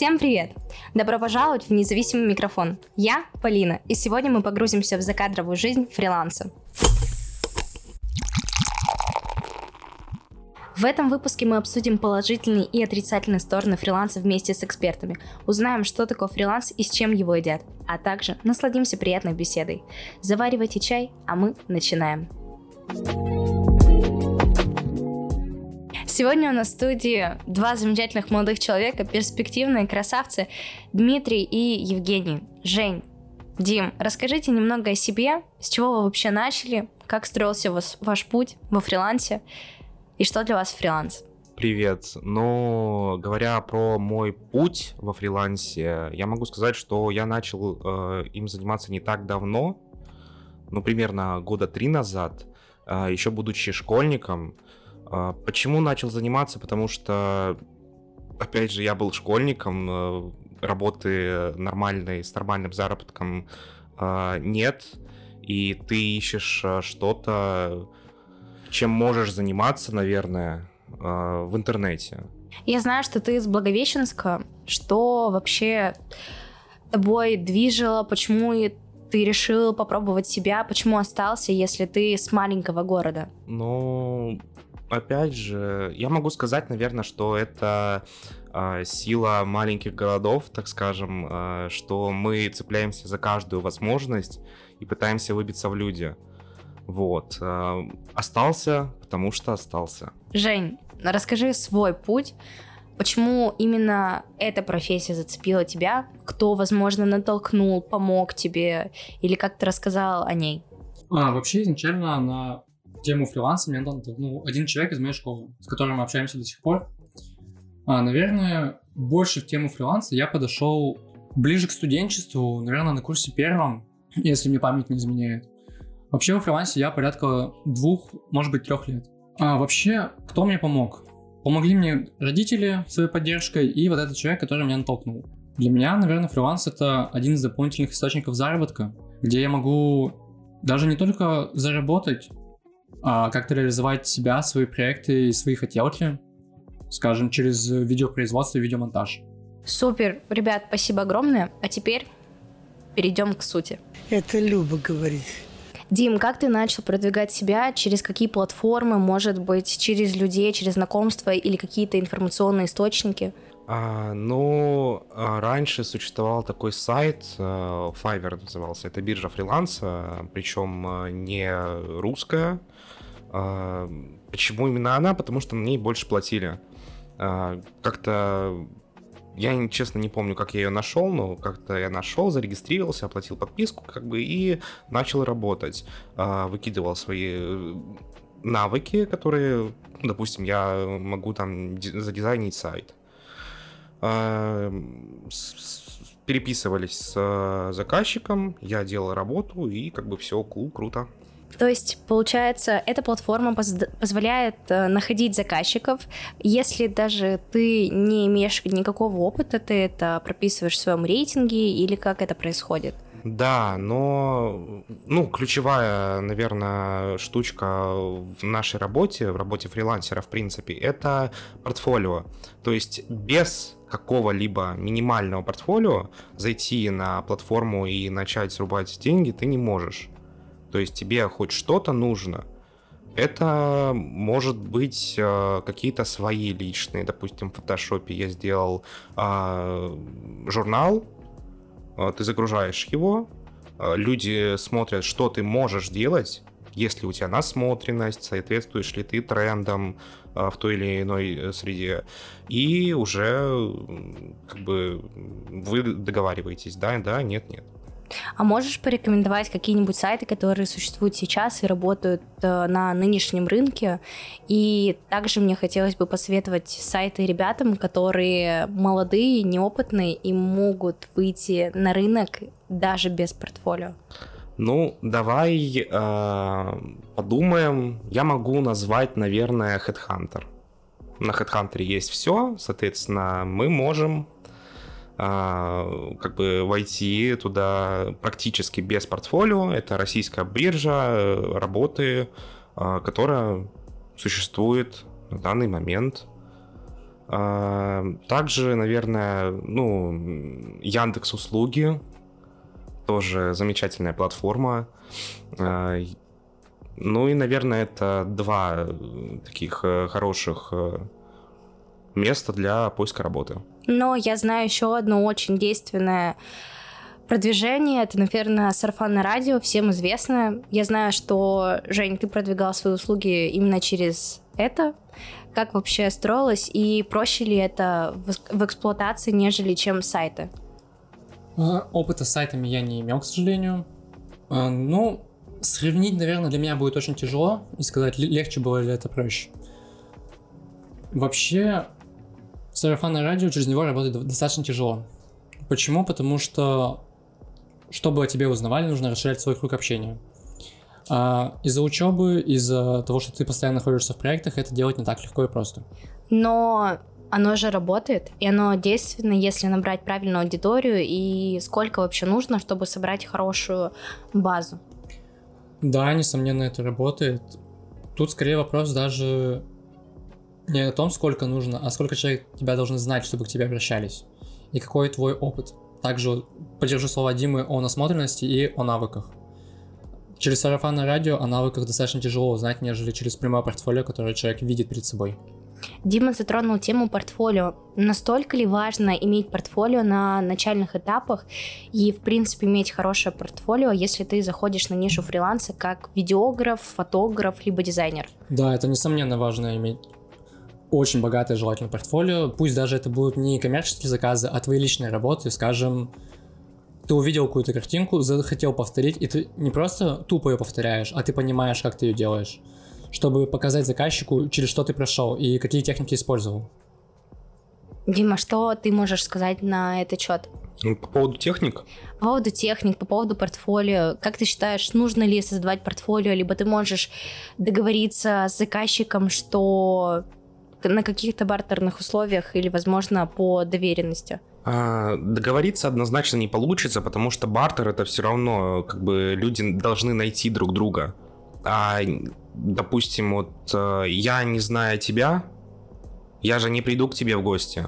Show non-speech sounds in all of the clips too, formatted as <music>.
Всем привет! Добро пожаловать в независимый микрофон. Я Полина, и сегодня мы погрузимся в закадровую жизнь фриланса. В этом выпуске мы обсудим положительные и отрицательные стороны фриланса вместе с экспертами, узнаем, что такое фриланс и с чем его едят, а также насладимся приятной беседой. Заваривайте чай, а мы начинаем. Сегодня у нас в студии два замечательных молодых человека, перспективные красавцы Дмитрий и Евгений. Жень, Дим, расскажите немного о себе, с чего вы вообще начали, как строился ваш, ваш путь во фрилансе и что для вас фриланс? Привет. Ну, говоря про мой путь во фрилансе, я могу сказать, что я начал э, им заниматься не так давно, ну, примерно года три назад, э, еще будучи школьником. А, почему начал заниматься? Потому что, опять же, я был школьником, э, работы нормальной, с нормальным заработком а, нет, и ты ищешь э, что-то, чем можешь заниматься, наверное, э, в интернете. Я знаю, что ты из Благовещенска. Что вообще тобой движило? Почему ты решил попробовать себя? Почему остался, если ты с маленького города? Ну, опять же, я могу сказать, наверное, что это э, сила маленьких городов, так скажем, э, что мы цепляемся за каждую возможность и пытаемся выбиться в люди. Вот. Э, остался, потому что остался. Жень, расскажи свой путь. Почему именно эта профессия зацепила тебя? Кто, возможно, натолкнул, помог тебе? Или как ты рассказал о ней? А, вообще, изначально она тему фриланса меня ну, один человек из моей школы, с которым мы общаемся до сих пор. А, наверное, больше в тему фриланса я подошел ближе к студенчеству, наверное, на курсе первом, <clears throat> если мне память не изменяет. Вообще во фрилансе я порядка двух, может быть, трех лет. А вообще, кто мне помог? Помогли мне родители своей поддержкой и вот этот человек, который меня натолкнул. Для меня, наверное, фриланс это один из дополнительных источников заработка, где я могу даже не только заработать, как-то реализовать себя, свои проекты и свои хотелки, скажем, через видеопроизводство и видеомонтаж. Супер, ребят, спасибо огромное. А теперь перейдем к сути. Это Люба говорит. Дим, как ты начал продвигать себя? Через какие платформы? Может быть, через людей, через знакомства или какие-то информационные источники? А, ну, а, раньше существовал такой сайт, uh, Fiverr назывался, это биржа фриланса, причем не русская. Почему именно она? Потому что на ней больше платили. Как-то я, честно, не помню, как я ее нашел, но как-то я нашел, зарегистрировался, оплатил подписку, как бы, и начал работать. Выкидывал свои навыки, которые, допустим, я могу там задизайнить сайт переписывались с э, заказчиком, я делал работу, и как бы все, кул, круто. То есть, получается, эта платформа поз- позволяет э, находить заказчиков. Если даже ты не имеешь никакого опыта, ты это прописываешь в своем рейтинге или как это происходит? Да, но ну, ключевая, наверное, штучка в нашей работе, в работе фрилансера, в принципе, это портфолио. То есть без какого-либо минимального портфолио зайти на платформу и начать срубать деньги ты не можешь. То есть тебе хоть что-то нужно. Это может быть э, какие-то свои личные, допустим, в фотошопе я сделал э, журнал, ты загружаешь его, э, люди смотрят, что ты можешь делать, есть ли у тебя насмотренность, соответствуешь ли ты трендам э, в той или иной э, среде, и уже как бы вы договариваетесь, да, да, нет, нет. А можешь порекомендовать какие-нибудь сайты, которые существуют сейчас и работают э, на нынешнем рынке? И также мне хотелось бы посоветовать сайты ребятам, которые молодые, неопытные и могут выйти на рынок даже без портфолио. Ну, давай э, подумаем. Я могу назвать, наверное, Headhunter. На Headhunter есть все, соответственно, мы можем как бы войти туда практически без портфолио. Это российская биржа э, работы, а, которая существует на данный момент. А, также, наверное, ну, Яндекс услуги, тоже замечательная платформа. А, ну и, наверное, это два таких э, хороших э, места для поиска работы. Но я знаю еще одно очень действенное продвижение. Это, наверное, сарафанное радио, всем известно. Я знаю, что, Жень, ты продвигал свои услуги именно через это. Как вообще строилось и проще ли это в эксплуатации, нежели чем сайты? А, опыта с сайтами я не имел, к сожалению. А, ну, сравнить, наверное, для меня будет очень тяжело и сказать, легче было ли это проще. Вообще, сарафанное радио, через него работать достаточно тяжело. Почему? Потому что, чтобы о тебе узнавали, нужно расширять свой круг общения. А из-за учебы, из-за того, что ты постоянно находишься в проектах, это делать не так легко и просто. Но оно же работает, и оно действенно, если набрать правильную аудиторию, и сколько вообще нужно, чтобы собрать хорошую базу. Да, несомненно, это работает. Тут скорее вопрос даже не о том, сколько нужно, а сколько человек тебя должны знать, чтобы к тебе обращались. И какой твой опыт. Также поддержу слова Димы о насмотренности и о навыках. Через сарафанное радио о навыках достаточно тяжело узнать, нежели через прямое портфолио, которое человек видит перед собой. Дима затронул тему портфолио. Настолько ли важно иметь портфолио на начальных этапах и, в принципе, иметь хорошее портфолио, если ты заходишь на нишу фриланса как видеограф, фотограф, либо дизайнер? Да, это несомненно важно иметь очень богатое желательно портфолио. Пусть даже это будут не коммерческие заказы, а твои личные работы, скажем, ты увидел какую-то картинку, захотел повторить, и ты не просто тупо ее повторяешь, а ты понимаешь, как ты ее делаешь, чтобы показать заказчику, через что ты прошел и какие техники использовал. Дима, что ты можешь сказать на этот счет? Ну, по поводу техник? По поводу техник, по поводу портфолио. Как ты считаешь, нужно ли создавать портфолио, либо ты можешь договориться с заказчиком, что на каких-то бартерных условиях или, возможно, по доверенности? А, договориться однозначно не получится, потому что бартер это все равно, как бы люди должны найти друг друга. А, допустим, вот э, я не знаю тебя, я же не приду к тебе в гости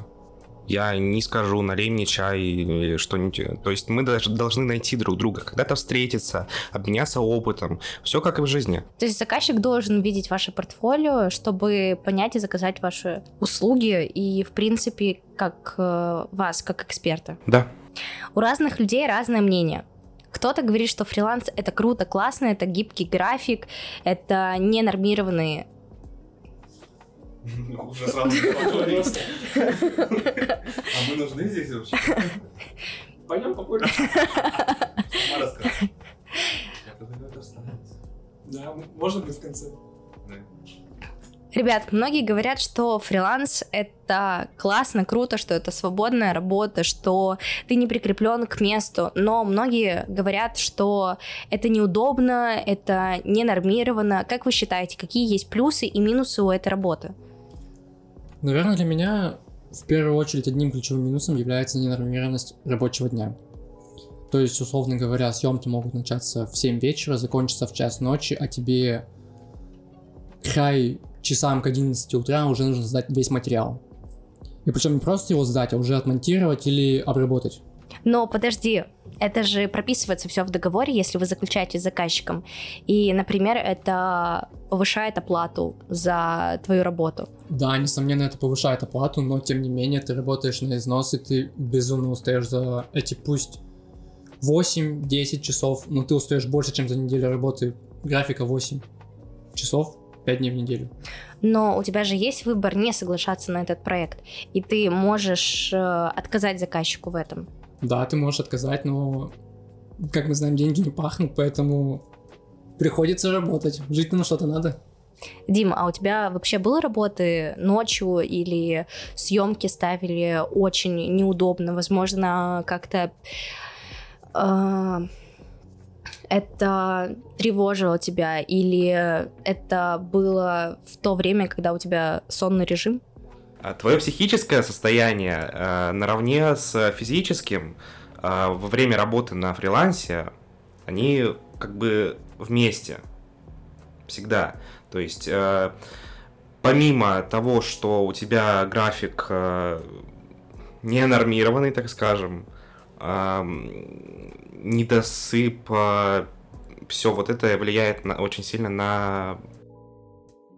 я не скажу, налей мне чай или что-нибудь. То есть мы даже должны найти друг друга, когда-то встретиться, обменяться опытом. Все как и в жизни. То есть заказчик должен видеть ваше портфолио, чтобы понять и заказать ваши услуги и, в принципе, как э, вас, как эксперта. Да. У разных людей разное мнение. Кто-то говорит, что фриланс это круто, классно, это гибкий график, это ненормированные <laughs> уже сразу А мы нужны здесь вообще? Пойдем покурим. Сама расскажи. Да, можно быть в конце. Ребят, многие говорят, что фриланс — это классно, круто, что это свободная работа, что ты не прикреплен к месту, но многие говорят, что это неудобно, это не нормировано. Как вы считаете, какие есть плюсы и минусы у этой работы? Наверное, для меня в первую очередь одним ключевым минусом является ненормированность рабочего дня. То есть, условно говоря, съемки могут начаться в 7 вечера, закончиться в час ночи, а тебе край часам к 11 утра уже нужно сдать весь материал. И причем не просто его сдать, а уже отмонтировать или обработать. Но подожди, это же прописывается все в договоре, если вы заключаете с заказчиком. И, например, это повышает оплату за твою работу. Да, несомненно, это повышает оплату, но тем не менее ты работаешь на износ, и ты безумно устаешь за эти пусть 8-10 часов, но ты устаешь больше, чем за неделю работы. Графика 8 часов, 5 дней в неделю. Но у тебя же есть выбор не соглашаться на этот проект, и ты можешь э, отказать заказчику в этом. Да, ты можешь отказать, но, как мы знаем, деньги не пахнут, поэтому приходится работать. Жить на что-то надо. Дима, а у тебя вообще были работы ночью или съемки ставили очень неудобно? Возможно, как-то э, это тревожило тебя или это было в то время, когда у тебя сонный режим? А твое психическое состояние э, наравне с физическим э, во время работы на фрилансе, они как бы вместе. Всегда. То есть э, помимо того, что у тебя график э, не нормированный, так скажем, э, недосып, э, все вот это влияет на, очень сильно на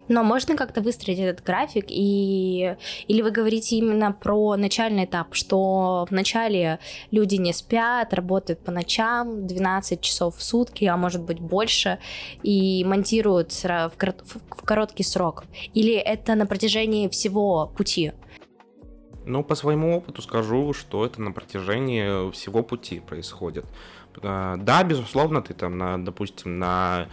но можно как-то выстроить этот график, и... или вы говорите именно про начальный этап, что вначале люди не спят, работают по ночам, 12 часов в сутки, а может быть больше, и монтируют в, в короткий срок? Или это на протяжении всего пути? Ну, по своему опыту скажу, что это на протяжении всего пути происходит. Э, да, безусловно, ты там, на, допустим, на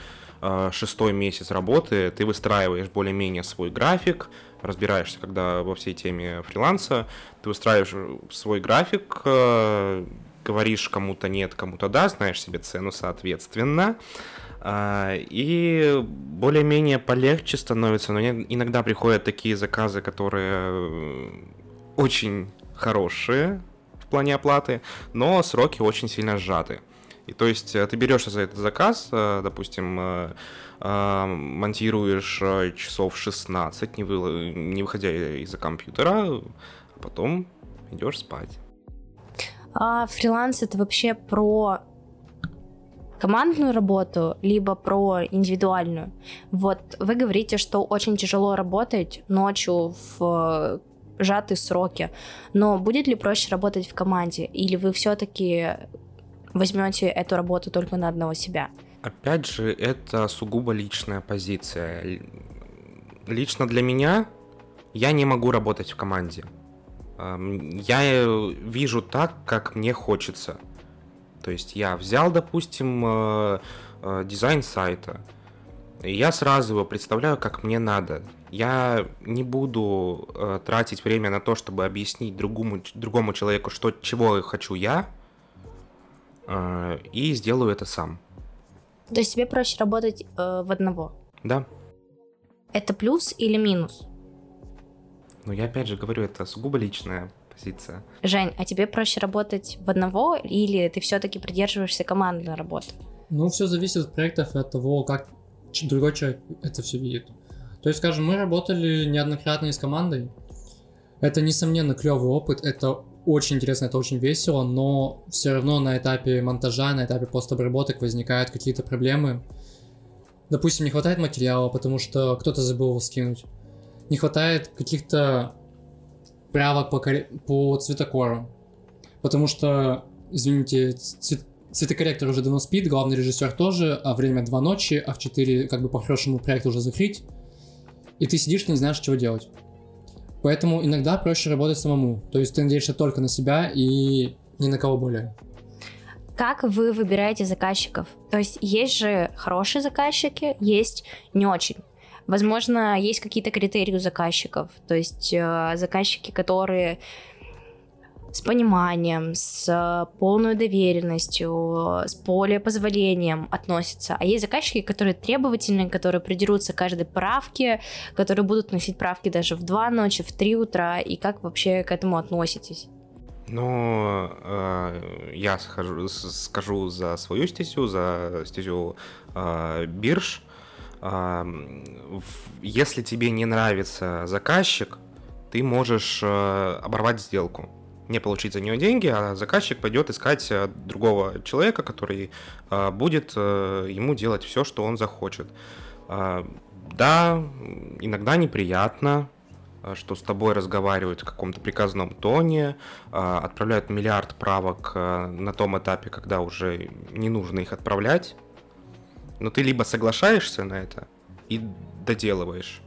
шестой месяц работы ты выстраиваешь более-менее свой график, разбираешься, когда во всей теме фриланса, ты выстраиваешь свой график, э, говоришь кому-то нет, кому-то да, знаешь себе цену соответственно, э, и более-менее полегче становится, но иногда приходят такие заказы, которые очень хорошие в плане оплаты, но сроки очень сильно сжаты. И то есть э, ты берешься за этот заказ, э, допустим, э, монтируешь часов 16, не, вы, не выходя из-за компьютера, а потом идешь спать. А фриланс это вообще про командную работу, либо про индивидуальную. Вот вы говорите, что очень тяжело работать ночью в сжатые сроки, но будет ли проще работать в команде, или вы все-таки возьмете эту работу только на одного себя? Опять же, это сугубо личная позиция. Лично для меня я не могу работать в команде. Я вижу так, как мне хочется. То есть я взял, допустим, э, э, дизайн сайта, и я сразу его представляю, как мне надо. Я не буду э, тратить время на то, чтобы объяснить другому, другому человеку, что, чего хочу я, Э, и сделаю это сам. То есть тебе проще работать э, в одного? Да. Это плюс или минус? Ну, я опять же говорю, это сугубо личная позиция. Жень, а тебе проще работать в одного или ты все-таки придерживаешься командной работы? Ну, все зависит от проектов и от того, как другой человек это все видит. То есть, скажем, мы работали неоднократно с командой. Это, несомненно, клевый опыт, это очень интересно, это очень весело, но все равно на этапе монтажа, на этапе постобработок возникают какие-то проблемы. Допустим, не хватает материала, потому что кто-то забыл его скинуть. Не хватает каких-то правок по, по цветокору. Потому что, извините, цвет цветокорректор уже давно спит, главный режиссер тоже, а время 2 ночи, а в 4 как бы по-хорошему проект уже закрыть. И ты сидишь, ты не знаешь, чего делать. Поэтому иногда проще работать самому. То есть ты надеешься только на себя и ни на кого более. Как вы выбираете заказчиков? То есть есть же хорошие заказчики, есть не очень. Возможно, есть какие-то критерии у заказчиков. То есть э, заказчики, которые с пониманием, с полной доверенностью, с поле позволением относятся. А есть заказчики, которые требовательные, которые придерутся каждой правке, которые будут носить правки даже в 2 ночи, в 3 утра. И как вообще к этому относитесь? Ну, э, я скажу, скажу за свою стезю, за стезю э, бирж. Э, если тебе не нравится заказчик, ты можешь э, оборвать сделку не получить за нее деньги, а заказчик пойдет искать э, другого человека, который э, будет э, ему делать все, что он захочет. Да, иногда неприятно, что с тобой разговаривают в каком-то приказном тоне, отправляют миллиард правок на том этапе, когда уже не нужно их отправлять. Но ты либо соглашаешься на это и доделываешь,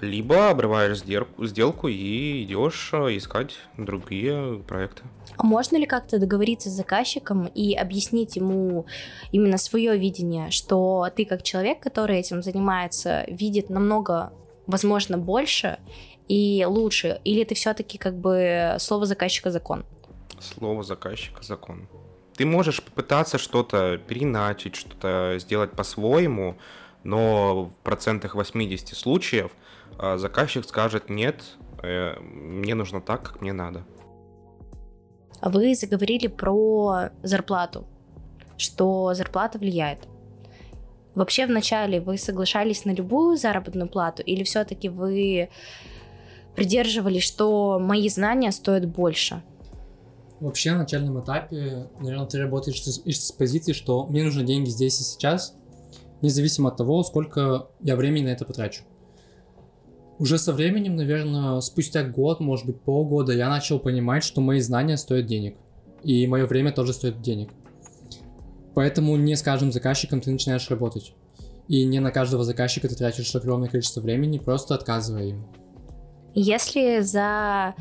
либо обрываешь сделку, сделку и идешь э, искать другие проекты. А можно ли как-то договориться с заказчиком и объяснить ему именно свое видение, что ты как человек, который этим занимается, видит намного, возможно, больше и лучше, или ты все-таки как бы слово заказчика закон? Слово заказчика закон. Ты можешь попытаться что-то переначить, что-то сделать по-своему, но в процентах 80 случаев – а заказчик скажет нет, э, мне нужно так, как мне надо. Вы заговорили про зарплату, что зарплата влияет. Вообще вначале вы соглашались на любую заработную плату или все-таки вы придерживались, что мои знания стоят больше? Вообще на начальном этапе, наверное, ты работаешь с, с позиции, что мне нужны деньги здесь и сейчас, независимо от того, сколько я времени на это потрачу. Уже со временем, наверное, спустя год, может быть полгода, я начал понимать, что мои знания стоят денег. И мое время тоже стоит денег. Поэтому не с каждым заказчиком ты начинаешь работать. И не на каждого заказчика ты тратишь огромное количество времени, просто отказывая им. Если за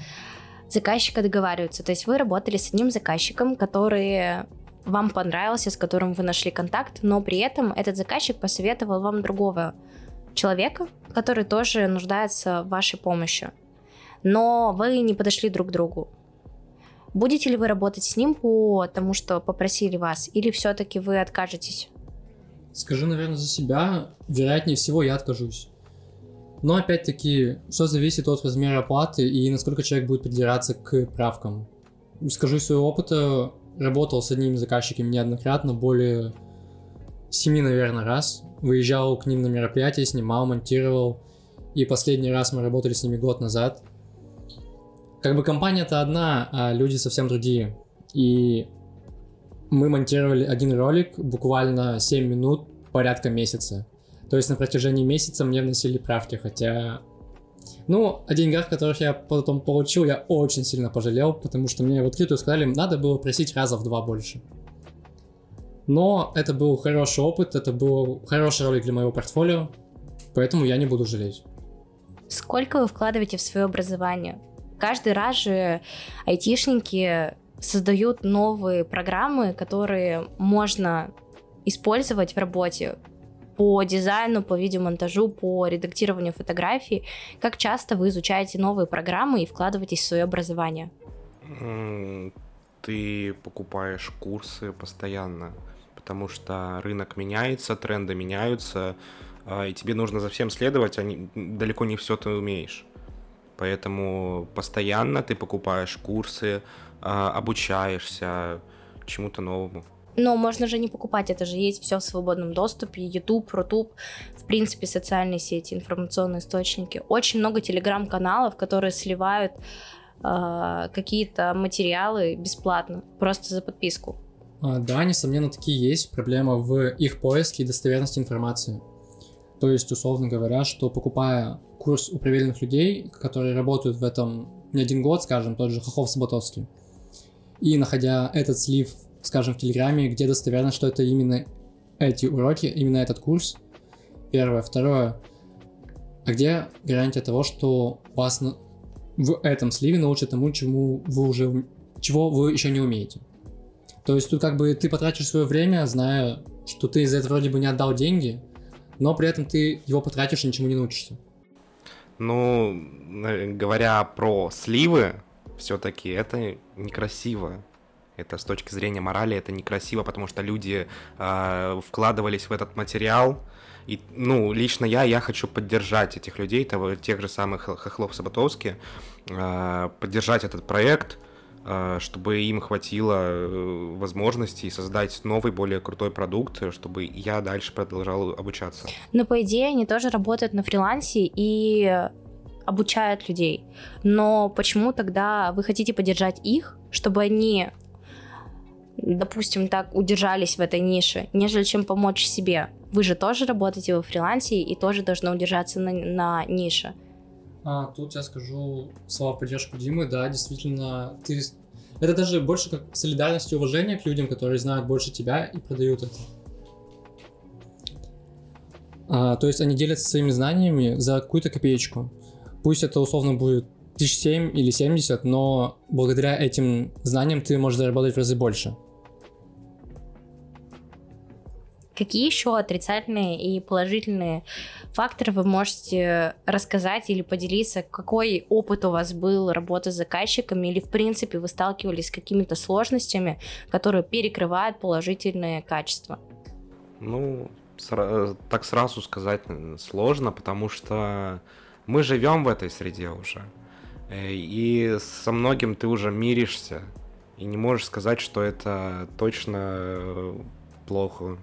заказчика договариваются, то есть вы работали с одним заказчиком, который вам понравился, с которым вы нашли контакт, но при этом этот заказчик посоветовал вам другого человека, который тоже нуждается в вашей помощи. Но вы не подошли друг к другу. Будете ли вы работать с ним по тому, что попросили вас, или все-таки вы откажетесь? Скажу, наверное, за себя. Вероятнее всего, я откажусь. Но опять-таки, все зависит от размера оплаты и насколько человек будет придираться к правкам. Скажу из своего опыта, работал с одними заказчиками неоднократно, более семи, наверное, раз. Выезжал к ним на мероприятия, снимал, монтировал. И последний раз мы работали с ними год назад. Как бы компания-то одна, а люди совсем другие. И мы монтировали один ролик буквально 7 минут порядка месяца. То есть на протяжении месяца мне вносили правки, хотя... Ну, о деньгах, которых я потом получил, я очень сильно пожалел, потому что мне в открытую сказали, надо было просить раза в два больше. Но это был хороший опыт, это был хороший ролик для моего портфолио, поэтому я не буду жалеть. Сколько вы вкладываете в свое образование? Каждый раз же айтишники создают новые программы, которые можно использовать в работе по дизайну, по видеомонтажу, по редактированию фотографий. Как часто вы изучаете новые программы и вкладываетесь в свое образование? Ты покупаешь курсы постоянно, потому что рынок меняется, тренды меняются, а, и тебе нужно за всем следовать, а не, далеко не все ты умеешь. Поэтому постоянно ты покупаешь курсы, а, обучаешься чему-то новому. Но можно же не покупать, это же есть все в свободном доступе, YouTube, Рутуб, в принципе, социальные сети, информационные источники. Очень много телеграм-каналов, которые сливают э, какие-то материалы бесплатно, просто за подписку. А, да, несомненно, такие есть. Проблема в их поиске и достоверности информации. То есть, условно говоря, что покупая курс у проверенных людей, которые работают в этом не один год, скажем, тот же Хохов Саботовский, и находя этот слив скажем, в Телеграме, где достоверно, что это именно эти уроки, именно этот курс. Первое. Второе. А где гарантия того, что вас на... в этом сливе научат тому, чему вы уже, чего вы еще не умеете? То есть тут как бы ты потратишь свое время, зная, что ты за это вроде бы не отдал деньги, но при этом ты его потратишь и ничему не научишься. Ну, говоря про сливы, все-таки это некрасиво. Это с точки зрения морали это некрасиво, потому что люди э, вкладывались в этот материал. И, ну, лично я, я хочу поддержать этих людей, того, тех же самых Хохлов Саботовски, э, поддержать этот проект, чтобы им хватило э, возможностей создать новый, более крутой продукт, чтобы я дальше продолжал обучаться. Но, по идее, они тоже работают на фрилансе и обучают людей. Но почему тогда вы хотите поддержать их, чтобы они допустим, так удержались в этой нише, нежели чем помочь себе. Вы же тоже работаете во фрилансе и тоже должны удержаться на, на нише. А, тут я скажу слова в поддержку Димы, да, действительно, ты... Это даже больше как солидарность и уважение к людям, которые знают больше тебя и продают это. А, то есть они делятся своими знаниями за какую-то копеечку. Пусть это условно будет тысяч семь или семьдесят, но благодаря этим знаниям ты можешь заработать в разы больше. Какие еще отрицательные и положительные факторы вы можете рассказать или поделиться? Какой опыт у вас был работы с заказчиками или, в принципе, вы сталкивались с какими-то сложностями, которые перекрывают положительные качества? Ну, так сразу сказать сложно, потому что мы живем в этой среде уже. Э, и со многим ты уже миришься. И не можешь сказать, что это точно плохо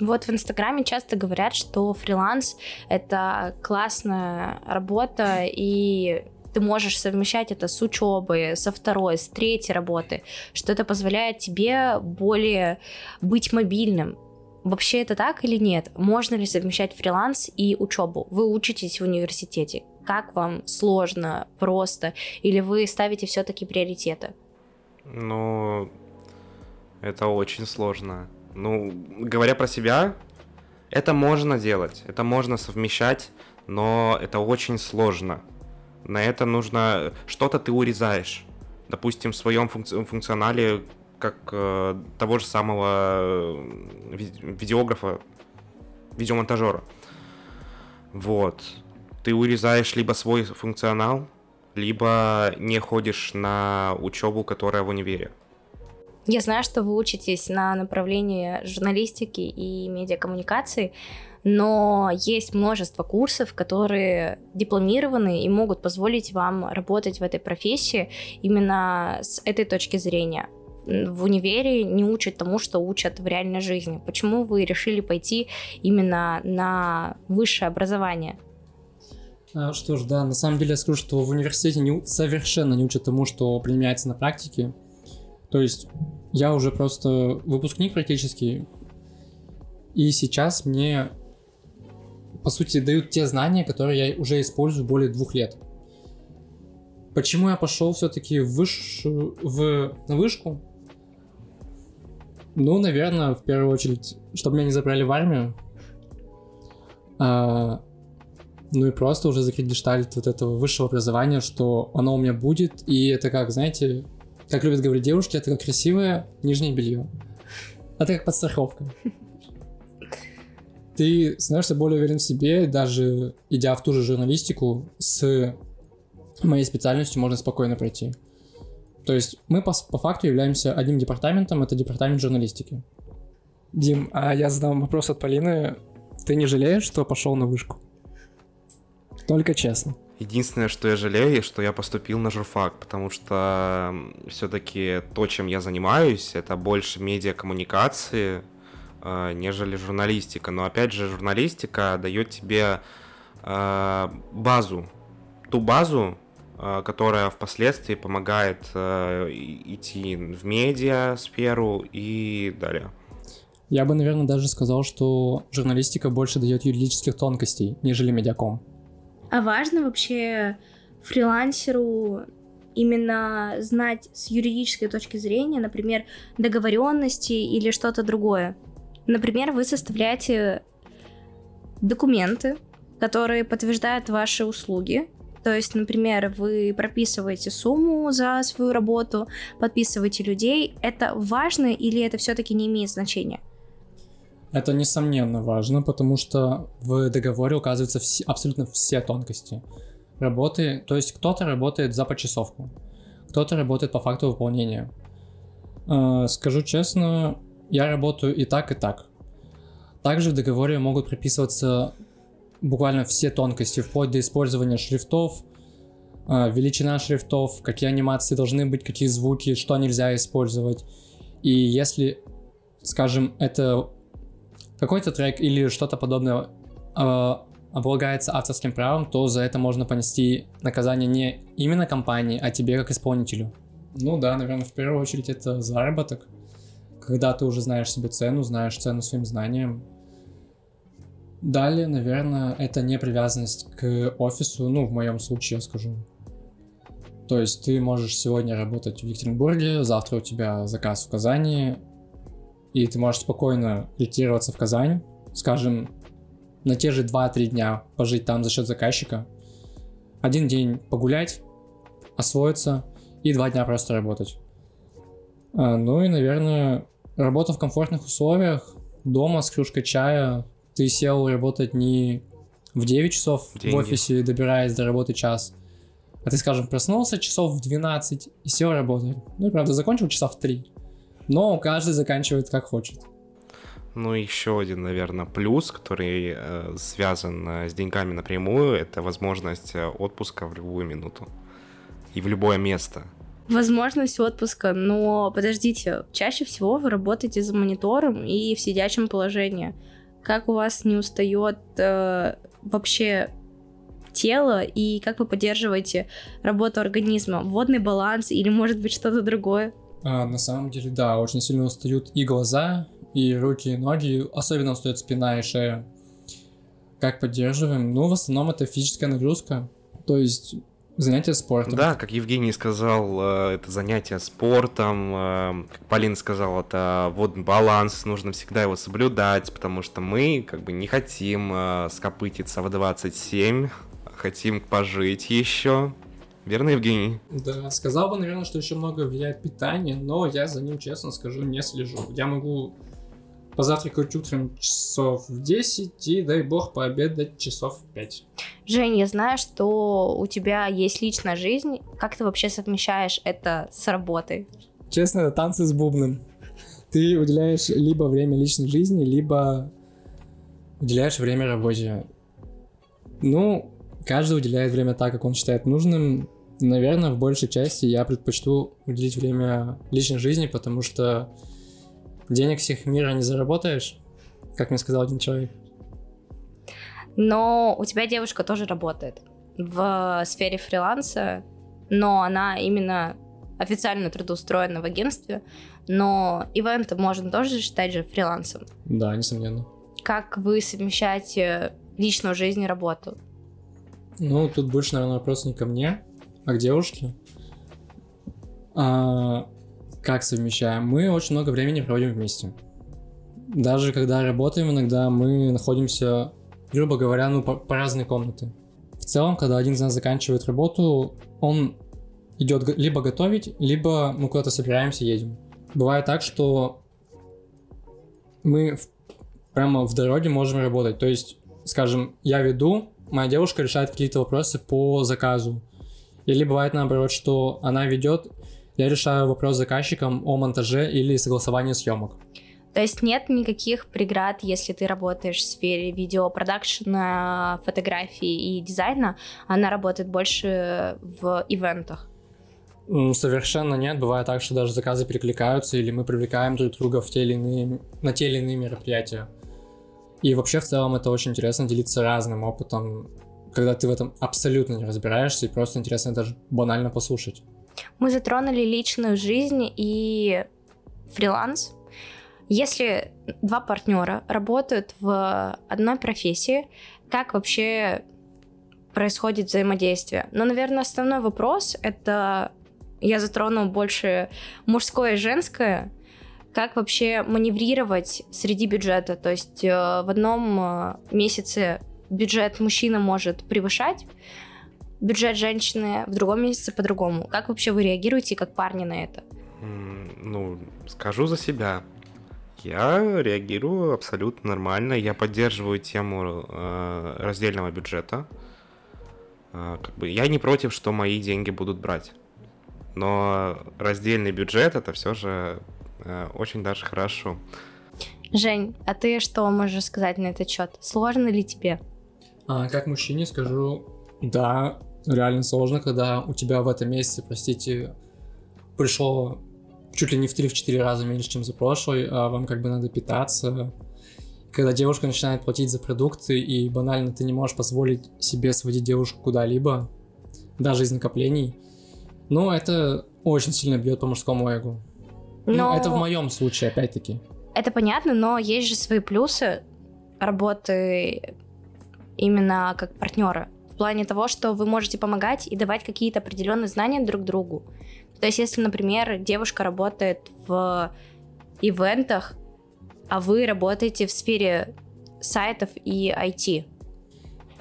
Вот в Инстаграме часто говорят, что фриланс — это классная работа, и ты можешь совмещать это с учебой, со второй, с третьей работы, что это позволяет тебе более быть мобильным. Вообще это так или нет? Можно ли совмещать фриланс и учебу? Вы учитесь в университете. Как вам сложно, просто? Или вы ставите все-таки приоритеты? Ну, это очень сложно. Ну, говоря про себя, это можно делать, это можно совмещать, но это очень сложно. На это нужно... Что-то ты урезаешь. Допустим, в своем функци- функционале, как э, того же самого э, видеографа, видеомонтажера. Вот. Ты урезаешь либо свой функционал, либо не ходишь на учебу, которая в универе. Я знаю, что вы учитесь на направлении журналистики и медиакоммуникации, но есть множество курсов, которые дипломированы и могут позволить вам работать в этой профессии именно с этой точки зрения. В универе не учат тому, что учат в реальной жизни. Почему вы решили пойти именно на высшее образование? А, что ж, да, на самом деле я скажу, что в университете не, совершенно не учат тому, что применяется на практике. То есть я уже просто выпускник практически, и сейчас мне, по сути, дают те знания, которые я уже использую более двух лет. Почему я пошел все-таки в, выш... в... на вышку? Ну, наверное, в первую очередь, чтобы меня не забрали в армию. А, ну и просто уже закрыть гештальт вот этого высшего образования, что оно у меня будет, и это как, знаете, как любят говорить девушки, это как красивое нижнее белье. Это как подстраховка. Ты становишься более уверен в себе, даже идя в ту же журналистику, с моей специальностью можно спокойно пройти. То есть мы по, по факту являемся одним департаментом, это департамент журналистики. Дим, а я задам вопрос от Полины. Ты не жалеешь, что пошел на вышку? Только честно. Единственное, что я жалею, что я поступил на журфак, потому что все-таки то, чем я занимаюсь, это больше медиакоммуникации, э, нежели журналистика. Но опять же, журналистика дает тебе э, базу, ту базу, э, которая впоследствии помогает идти в медиа сферу и далее. Я бы, наверное, даже сказал, что журналистика больше дает юридических тонкостей, нежели медиаком. А важно вообще фрилансеру именно знать с юридической точки зрения, например, договоренности или что-то другое. Например, вы составляете документы, которые подтверждают ваши услуги. То есть, например, вы прописываете сумму за свою работу, подписываете людей. Это важно или это все-таки не имеет значения? Это несомненно важно, потому что в договоре указываются все, абсолютно все тонкости работы. То есть кто-то работает за почасовку, кто-то работает по факту выполнения. Э, скажу честно, я работаю и так, и так. Также в договоре могут прописываться буквально все тонкости, вплоть до использования шрифтов, э, величина шрифтов, какие анимации должны быть, какие звуки, что нельзя использовать. И если, скажем, это какой-то трек или что-то подобное э, облагается авторским правом, то за это можно понести наказание не именно компании, а тебе как исполнителю. Ну да, наверное, в первую очередь это заработок. Когда ты уже знаешь себе цену, знаешь цену своим знаниям. Далее, наверное, это не привязанность к офису, ну, в моем случае я скажу. То есть ты можешь сегодня работать в Екатеринбурге, завтра у тебя заказ в Казани, и ты можешь спокойно ретироваться в Казань, скажем, на те же 2-3 дня пожить там за счет заказчика, один день погулять, освоиться и два дня просто работать. А, ну и, наверное, работа в комфортных условиях, дома с кружкой чая, ты сел работать не в 9 часов Деньги. в офисе, добираясь до работы час, а ты, скажем, проснулся часов в 12 и сел работать. Ну и правда, закончил часа в 3. Но каждый заканчивает как хочет. Ну, еще один, наверное, плюс, который э, связан э, с деньгами напрямую, это возможность э, отпуска в любую минуту и в любое место. возможность отпуска, но подождите, чаще всего вы работаете за монитором и в сидячем положении. Как у вас не устает э, вообще тело и как вы поддерживаете работу организма? Водный баланс или может быть что-то другое? А, на самом деле, да, очень сильно устают и глаза, и руки, и ноги, особенно устает спина и шея. Как поддерживаем? Ну, в основном это физическая нагрузка, то есть занятия спортом. Да, как Евгений сказал, э, это занятие спортом, э, как Полина сказала, это водный баланс, нужно всегда его соблюдать, потому что мы как бы не хотим э, скопытиться в 27, хотим пожить еще. Верно, Евгений? Да, сказал бы, наверное, что еще много влияет питание, но я за ним, честно скажу, не слежу. Я могу позавтракать утром часов в 10 и, дай бог, пообедать часов в 5. Жень, я знаю, что у тебя есть личная жизнь. Как ты вообще совмещаешь это с работой? Честно, это танцы с бубном. Ты уделяешь либо время личной жизни, либо уделяешь время работе. Ну, каждый уделяет время так, как он считает нужным. Наверное, в большей части я предпочту уделить время личной жизни, потому что денег всех мира не заработаешь, как мне сказал один человек. Но у тебя девушка тоже работает в сфере фриланса, но она именно официально трудоустроена в агентстве, но ивенты можно тоже считать же фрилансом. Да, несомненно. Как вы совмещаете личную жизнь и работу? Ну, тут больше, наверное, вопрос не ко мне, а к девушке. А, как совмещаем? Мы очень много времени проводим вместе. Даже когда работаем, иногда мы находимся, грубо говоря, ну, по, по разные комнаты. В целом, когда один из нас заканчивает работу, он идет либо готовить, либо мы куда-то собираемся, едем. Бывает так, что мы в, прямо в дороге можем работать. То есть, скажем, я веду, моя девушка решает какие-то вопросы по заказу. Или бывает наоборот, что она ведет, я решаю вопрос с заказчиком о монтаже или согласовании съемок. То есть нет никаких преград, если ты работаешь в сфере видеопродакшена, фотографии и дизайна, она работает больше в ивентах. Совершенно нет. Бывает так, что даже заказы перекликаются, или мы привлекаем друг друга в те или иные, на те или иные мероприятия. И вообще в целом это очень интересно делиться разным опытом, когда ты в этом абсолютно не разбираешься, и просто интересно даже банально послушать. Мы затронули личную жизнь и фриланс. Если два партнера работают в одной профессии, как вообще происходит взаимодействие? Ну, наверное, основной вопрос это я затрону больше мужское и женское. Как вообще маневрировать среди бюджета? То есть э, в одном э, месяце бюджет мужчина может превышать бюджет женщины, в другом месяце по-другому. Как вообще вы реагируете, как парни на это? Ну, скажу за себя. Я реагирую абсолютно нормально. Я поддерживаю тему э, раздельного бюджета. Э, как бы я не против, что мои деньги будут брать. Но раздельный бюджет это все же э, очень даже хорошо. Жень, а ты что можешь сказать на этот счет? Сложно ли тебе? А, как мужчине скажу, да, реально сложно, когда у тебя в этом месяце, простите, пришло чуть ли не в 3-4 раза меньше, чем за прошлый, а вам как бы надо питаться. Когда девушка начинает платить за продукты, и банально ты не можешь позволить себе сводить девушку куда-либо, даже из накоплений, ну, это очень сильно бьет по мужскому эго. Ну, но... Ну, это в моем случае, опять-таки. Это понятно, но есть же свои плюсы работы именно как партнера в плане того, что вы можете помогать и давать какие-то определенные знания друг другу. То есть, если, например, девушка работает в ивентах, а вы работаете в сфере сайтов и IT.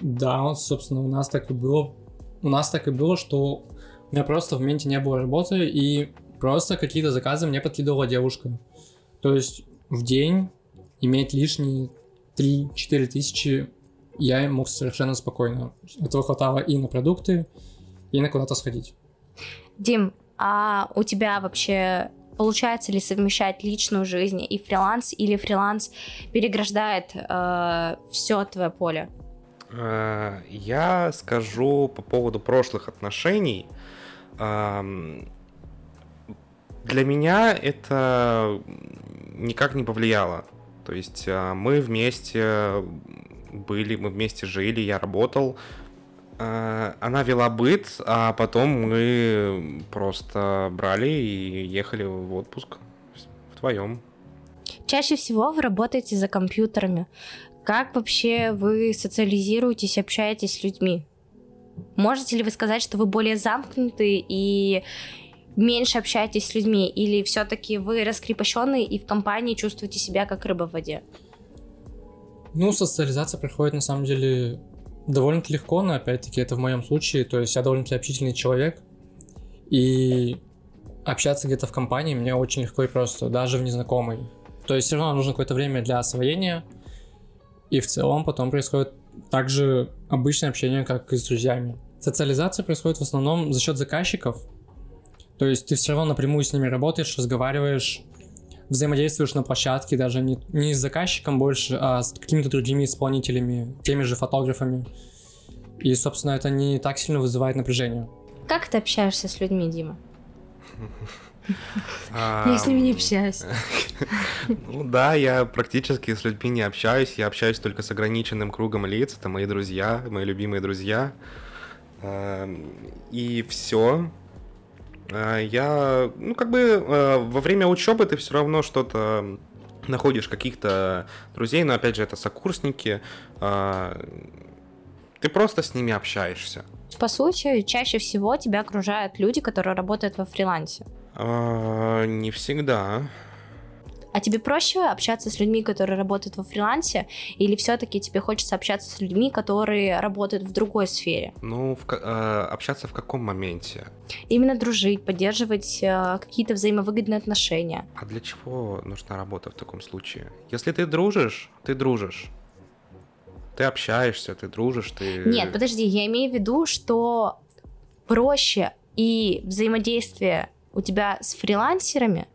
Да, собственно, у нас так и было. У нас так и было, что у меня просто в моменте не было работы, и просто какие-то заказы мне подкидывала девушка. То есть в день иметь лишние 3-4 тысячи я мог совершенно спокойно. Этого хватало и на продукты, и на куда-то сходить. Дим, а у тебя вообще получается ли совмещать личную жизнь и фриланс, или фриланс переграждает э, все твое поле? Э, я скажу по поводу прошлых отношений. Для меня это никак не повлияло. То есть а, мы вместе были, мы вместе жили, я работал. А, она вела быт, а потом мы просто брали и ехали в отпуск вдвоем. Чаще всего вы работаете за компьютерами. Как вообще вы социализируетесь, общаетесь с людьми? Можете ли вы сказать, что вы более замкнуты и меньше общаетесь с людьми, или все-таки вы раскрепощенные и в компании чувствуете себя как рыба в воде? Ну, социализация проходит на самом деле довольно-таки легко, но опять-таки это в моем случае, то есть я довольно-таки общительный человек, и общаться где-то в компании мне очень легко и просто, даже в незнакомой. То есть все равно нужно какое-то время для освоения, и в целом потом происходит также обычное общение, как и с друзьями. Социализация происходит в основном за счет заказчиков, то есть ты все равно напрямую с ними работаешь, разговариваешь, взаимодействуешь на площадке, даже не, не с заказчиком больше, а с какими-то другими исполнителями, теми же фотографами. И, собственно, это не так сильно вызывает напряжение. Как ты общаешься с людьми, Дима? <laughs> Я с ними не общаюсь. <laughs> Ну да, я практически с людьми не общаюсь. Я общаюсь только с ограниченным кругом лиц. Это мои друзья, мои любимые друзья. И все. А, я, ну, как бы э, во время учебы ты все равно что-то находишь каких-то друзей, но опять же это сокурсники, а, ты просто с ними общаешься. По сути, чаще всего тебя окружают люди, которые работают во фрилансе. Не всегда. А тебе проще общаться с людьми, которые работают во фрилансе, или все-таки тебе хочется общаться с людьми, которые работают в другой сфере? Ну, в, э, общаться в каком моменте? Именно дружить, поддерживать э, какие-то взаимовыгодные отношения. А для чего нужна работа в таком случае? Если ты дружишь, ты дружишь. Ты общаешься, ты дружишь, ты... Нет, подожди, я имею в виду, что проще и взаимодействие у тебя с фрилансерами,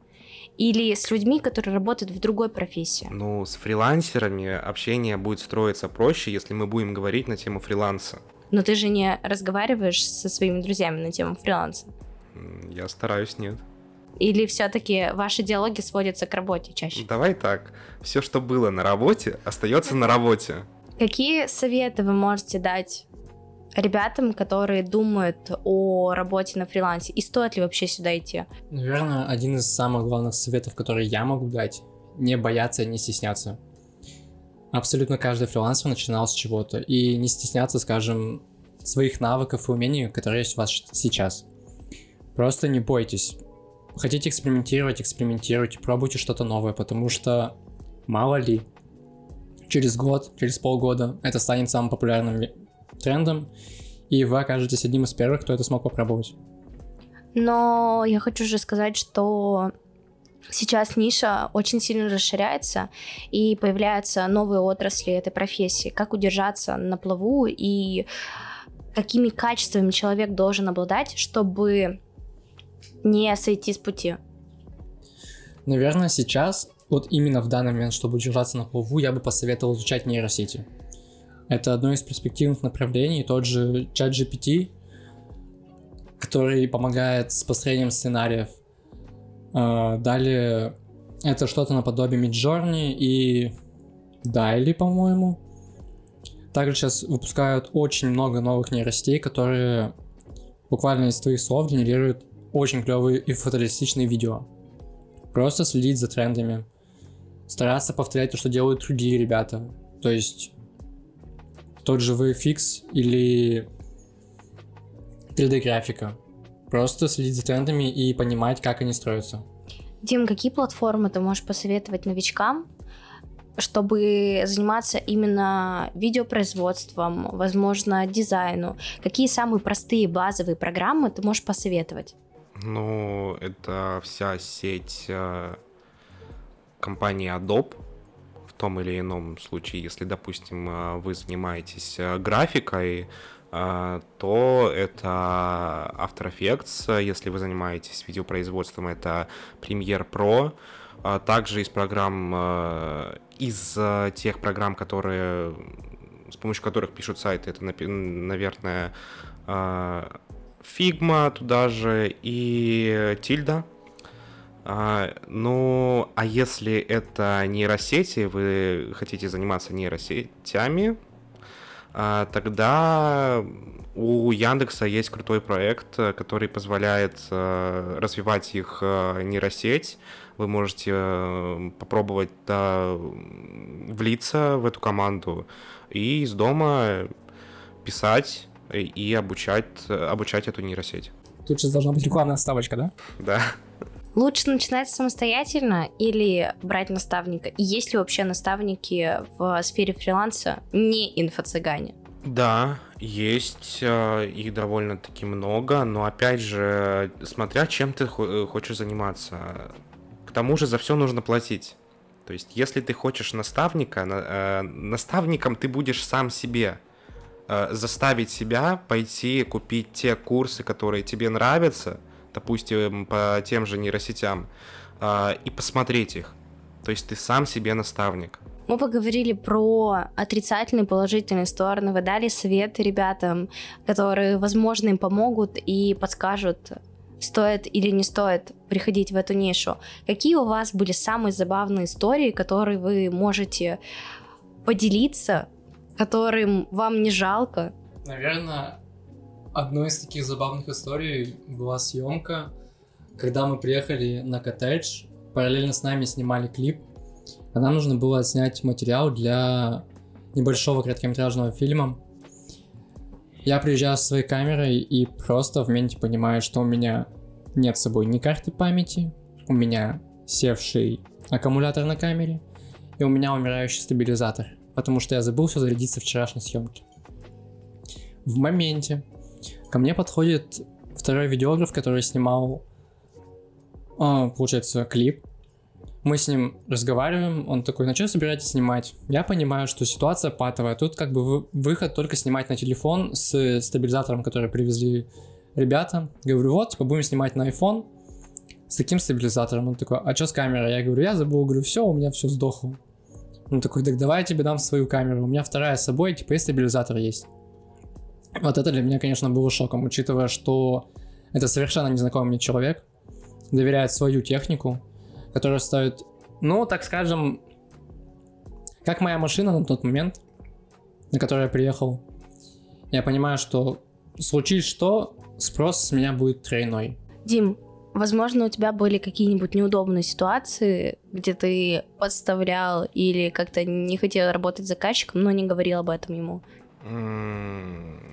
или с людьми, которые работают в другой профессии? Ну, с фрилансерами общение будет строиться проще, если мы будем говорить на тему фриланса. Но ты же не разговариваешь со своими друзьями на тему фриланса. Я стараюсь, нет. Или все-таки ваши диалоги сводятся к работе чаще? Давай так. Все, что было на работе, остается на работе. Какие советы вы можете дать ребятам, которые думают о работе на фрилансе? И стоит ли вообще сюда идти? Наверное, один из самых главных советов, которые я могу дать, не бояться, не стесняться. Абсолютно каждый фрилансер начинал с чего-то. И не стесняться, скажем, своих навыков и умений, которые есть у вас сейчас. Просто не бойтесь. Хотите экспериментировать, экспериментируйте, пробуйте что-то новое, потому что мало ли, через год, через полгода это станет самым популярным трендом, и вы окажетесь одним из первых, кто это смог попробовать. Но я хочу же сказать, что сейчас ниша очень сильно расширяется, и появляются новые отрасли этой профессии. Как удержаться на плаву и какими качествами человек должен обладать, чтобы не сойти с пути? Наверное, сейчас, вот именно в данный момент, чтобы удержаться на плаву, я бы посоветовал изучать нейросети. Это одно из перспективных направлений, тот же чат GPT, который помогает с построением сценариев. А, далее это что-то наподобие Midjourney и Дайли, по-моему. Также сейчас выпускают очень много новых нейросетей, которые буквально из твоих слов генерируют очень клевые и фотореалистичные видео. Просто следить за трендами. Стараться повторять то, что делают другие ребята. То есть тот же VFX или 3D-графика. Просто следить за трендами и понимать, как они строятся. Дим, какие платформы ты можешь посоветовать новичкам, чтобы заниматься именно видеопроизводством, возможно, дизайну? Какие самые простые базовые программы ты можешь посоветовать? Ну, это вся сеть э, компании Adobe, том или ином случае, если, допустим, э, вы занимаетесь э, графикой, э, то это After Effects, если вы занимаетесь видеопроизводством, это Premiere Pro, также из программ, из тех программ, которые, с помощью которых пишут сайты, это, наверное, Figma туда же и Tilda. А, ну, а если это нейросети, вы хотите заниматься нейросетями, а, тогда у Яндекса есть крутой проект, который позволяет а, развивать их а, нейросеть. Вы можете а, попробовать да, влиться в эту команду и из дома писать и обучать, обучать эту нейросеть. Тут сейчас должна быть рекламная ставочка, да? Да. Лучше начинать самостоятельно или брать наставника? И есть ли вообще наставники в сфере фриланса не инфо-цыгане? Да, есть э, их довольно-таки много, но опять же, смотря чем ты хочешь заниматься. К тому же за все нужно платить. То есть, если ты хочешь наставника, э, наставником ты будешь сам себе. Э, заставить себя пойти купить те курсы, которые тебе нравятся, допустим, по тем же нейросетям, а, и посмотреть их. То есть ты сам себе наставник. Мы поговорили про отрицательные, положительные стороны. Вы дали советы ребятам, которые, возможно, им помогут и подскажут, стоит или не стоит приходить в эту нишу. Какие у вас были самые забавные истории, которые вы можете поделиться, которым вам не жалко? Наверное, Одной из таких забавных историй была съемка, когда мы приехали на коттедж, параллельно с нами снимали клип, а нам нужно было снять материал для небольшого короткометражного фильма. Я приезжаю со своей камерой и просто в моменте понимаю, что у меня нет с собой ни карты памяти, у меня севший аккумулятор на камере, и у меня умирающий стабилизатор, потому что я забыл все зарядить со вчерашней съемки. В моменте Ко мне подходит второй видеограф, который снимал, а, получается, клип. Мы с ним разговариваем, он такой, на что собираетесь снимать? Я понимаю, что ситуация патовая, тут как бы выход только снимать на телефон с стабилизатором, который привезли ребята. Говорю, вот, типа, будем снимать на iPhone с таким стабилизатором. Он такой, а что с камерой? Я говорю, я забыл, говорю, все, у меня все сдохло. Он такой, так давай я тебе дам свою камеру, у меня вторая с собой, типа, и стабилизатор есть. Вот это для меня, конечно, было шоком, учитывая, что это совершенно незнакомый мне человек, доверяет свою технику, которая стоит, ну, так скажем, как моя машина на тот момент, на которой я приехал. Я понимаю, что случись что, спрос с меня будет тройной. Дим, возможно, у тебя были какие-нибудь неудобные ситуации, где ты подставлял или как-то не хотел работать с заказчиком, но не говорил об этом ему.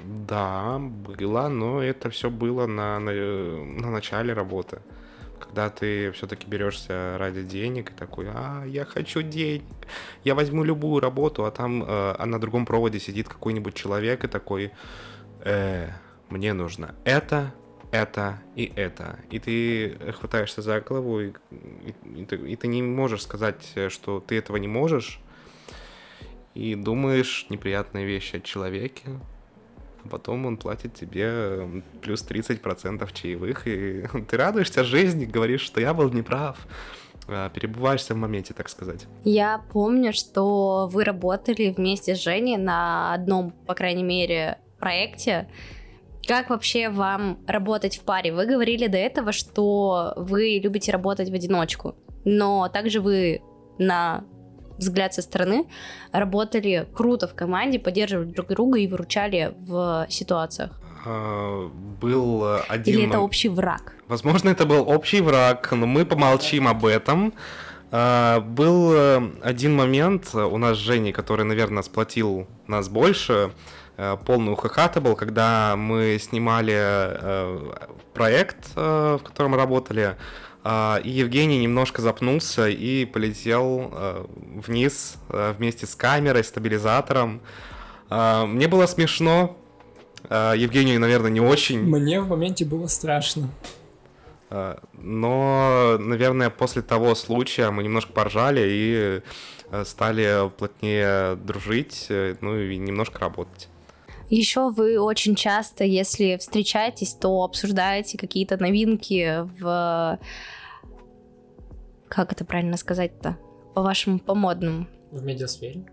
Да, было, но это все было на, на, на начале работы. Когда ты все-таки берешься ради денег и такой, а, я хочу денег, я возьму любую работу, а там э, а на другом проводе сидит какой-нибудь человек и такой, э, мне нужно это, это и это. И ты хватаешься за голову, и, и, и, ты, и ты не можешь сказать, что ты этого не можешь, и думаешь неприятные вещи о человеке, а потом он платит тебе плюс 30% чаевых, и <laughs> ты радуешься жизни, говоришь, что я был неправ а, перебываешься в моменте, так сказать. Я помню, что вы работали вместе с Женей на одном, по крайней мере, проекте. Как вообще вам работать в паре? Вы говорили до этого, что вы любите работать в одиночку, но также вы на взгляд со стороны, работали круто в команде, поддерживали друг друга и выручали в ситуациях? А, был один... Или это общий враг? Возможно, это был общий враг, но мы помолчим об этом. А, был э, один момент у нас с Женей, который, наверное, сплотил нас больше, э, полный ухахата был, когда мы снимали э, проект, в котором работали, а, и Евгений немножко запнулся и полетел а, вниз а, вместе с камерой, стабилизатором. Мне было смешно. Евгению, наверное, не очень. Мне в моменте было страшно. Но, наверное, после того случая мы немножко поржали и стали плотнее дружить, ну и немножко работать. Еще вы очень часто, если встречаетесь, то обсуждаете какие-то новинки в как это правильно сказать-то? По-вашему, по-модному. В медиасфере?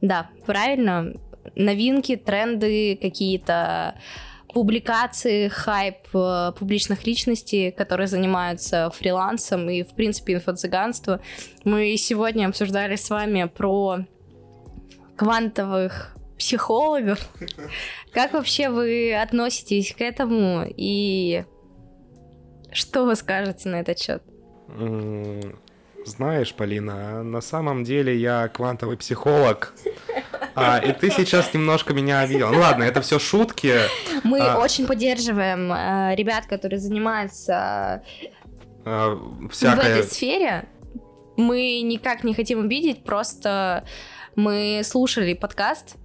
Да, правильно. Новинки, тренды, какие-то публикации, хайп э, публичных личностей, которые занимаются фрилансом и, в принципе, инфо-цыганство. Мы сегодня обсуждали с вами про квантовых психологов. <laughs> Как вообще вы относитесь к этому и что вы скажете на этот счет? Знаешь, Полина, на самом деле я квантовый психолог. А, и ты сейчас немножко меня обидел. Ну ладно, это все шутки. Мы а... очень поддерживаем а, ребят, которые занимаются а, всякое... в этой сфере. Мы никак не хотим обидеть, просто мы слушали подкаст,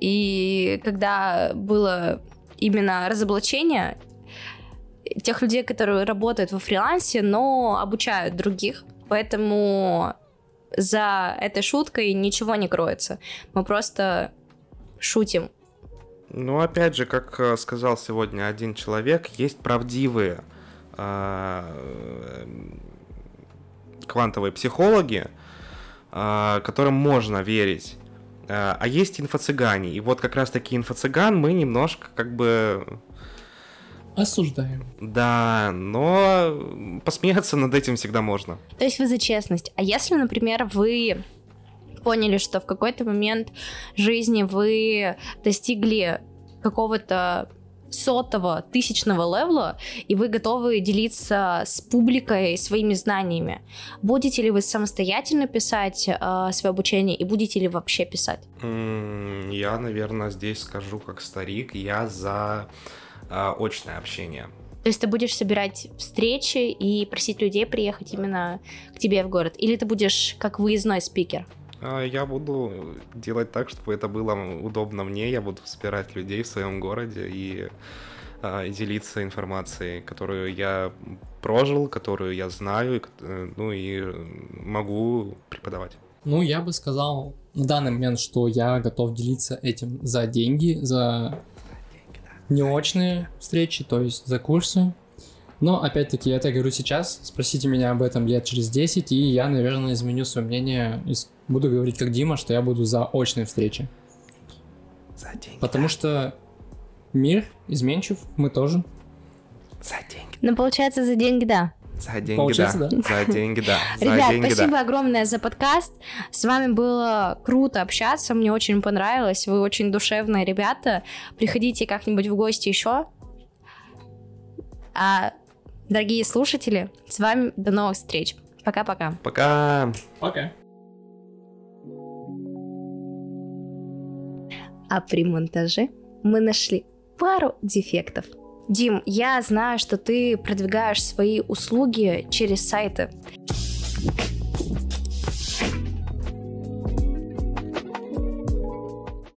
и когда было именно разоблачение тех людей, которые работают во фрилансе, но обучают других, поэтому за этой шуткой ничего не кроется. Мы просто шутим. Ну, опять же, как э, сказал сегодня один человек, есть правдивые э, квантовые психологи, э, которым можно верить. А есть инфо-цыгане. И вот как раз таки инфо-цыган мы немножко как бы Осуждаем. Да, но посмеяться над этим всегда можно. То есть вы за честность. А если, например, вы поняли, что в какой-то момент жизни вы достигли какого-то сотого, тысячного левела, и вы готовы делиться с публикой своими знаниями. Будете ли вы самостоятельно писать э, свое обучение и будете ли вообще писать? Я, наверное, здесь скажу как старик, я за э, очное общение. То есть ты будешь собирать встречи и просить людей приехать именно к тебе в город? Или ты будешь как выездной спикер? А, я буду делать так, чтобы это было удобно мне. Я буду собирать людей в своем городе и, а, делиться информацией, которую я прожил, которую я знаю, э, ну и могу преподавать. Ну, я бы сказал на данный момент, что я готов делиться этим за деньги, за неочные встречи, то есть за курсы. Но, опять-таки, я это говорю сейчас, спросите меня об этом лет через 10, и я, наверное, изменю свое мнение и буду говорить как Дима, что я буду за очные встречи. За деньги. Потому да. что мир изменчив, мы тоже. За деньги. Ну, получается, за деньги, да. За деньги, Получается, да. да. За деньги, да. <laughs> За Ребят, деньги, спасибо да. огромное за подкаст. С вами было круто общаться, мне очень понравилось. Вы очень душевные ребята. Приходите как-нибудь в гости еще. А, дорогие слушатели, с вами до новых встреч. Пока-пока. Пока. Пока. А при монтаже мы нашли пару дефектов. Дим, я знаю, что ты продвигаешь свои услуги через сайты.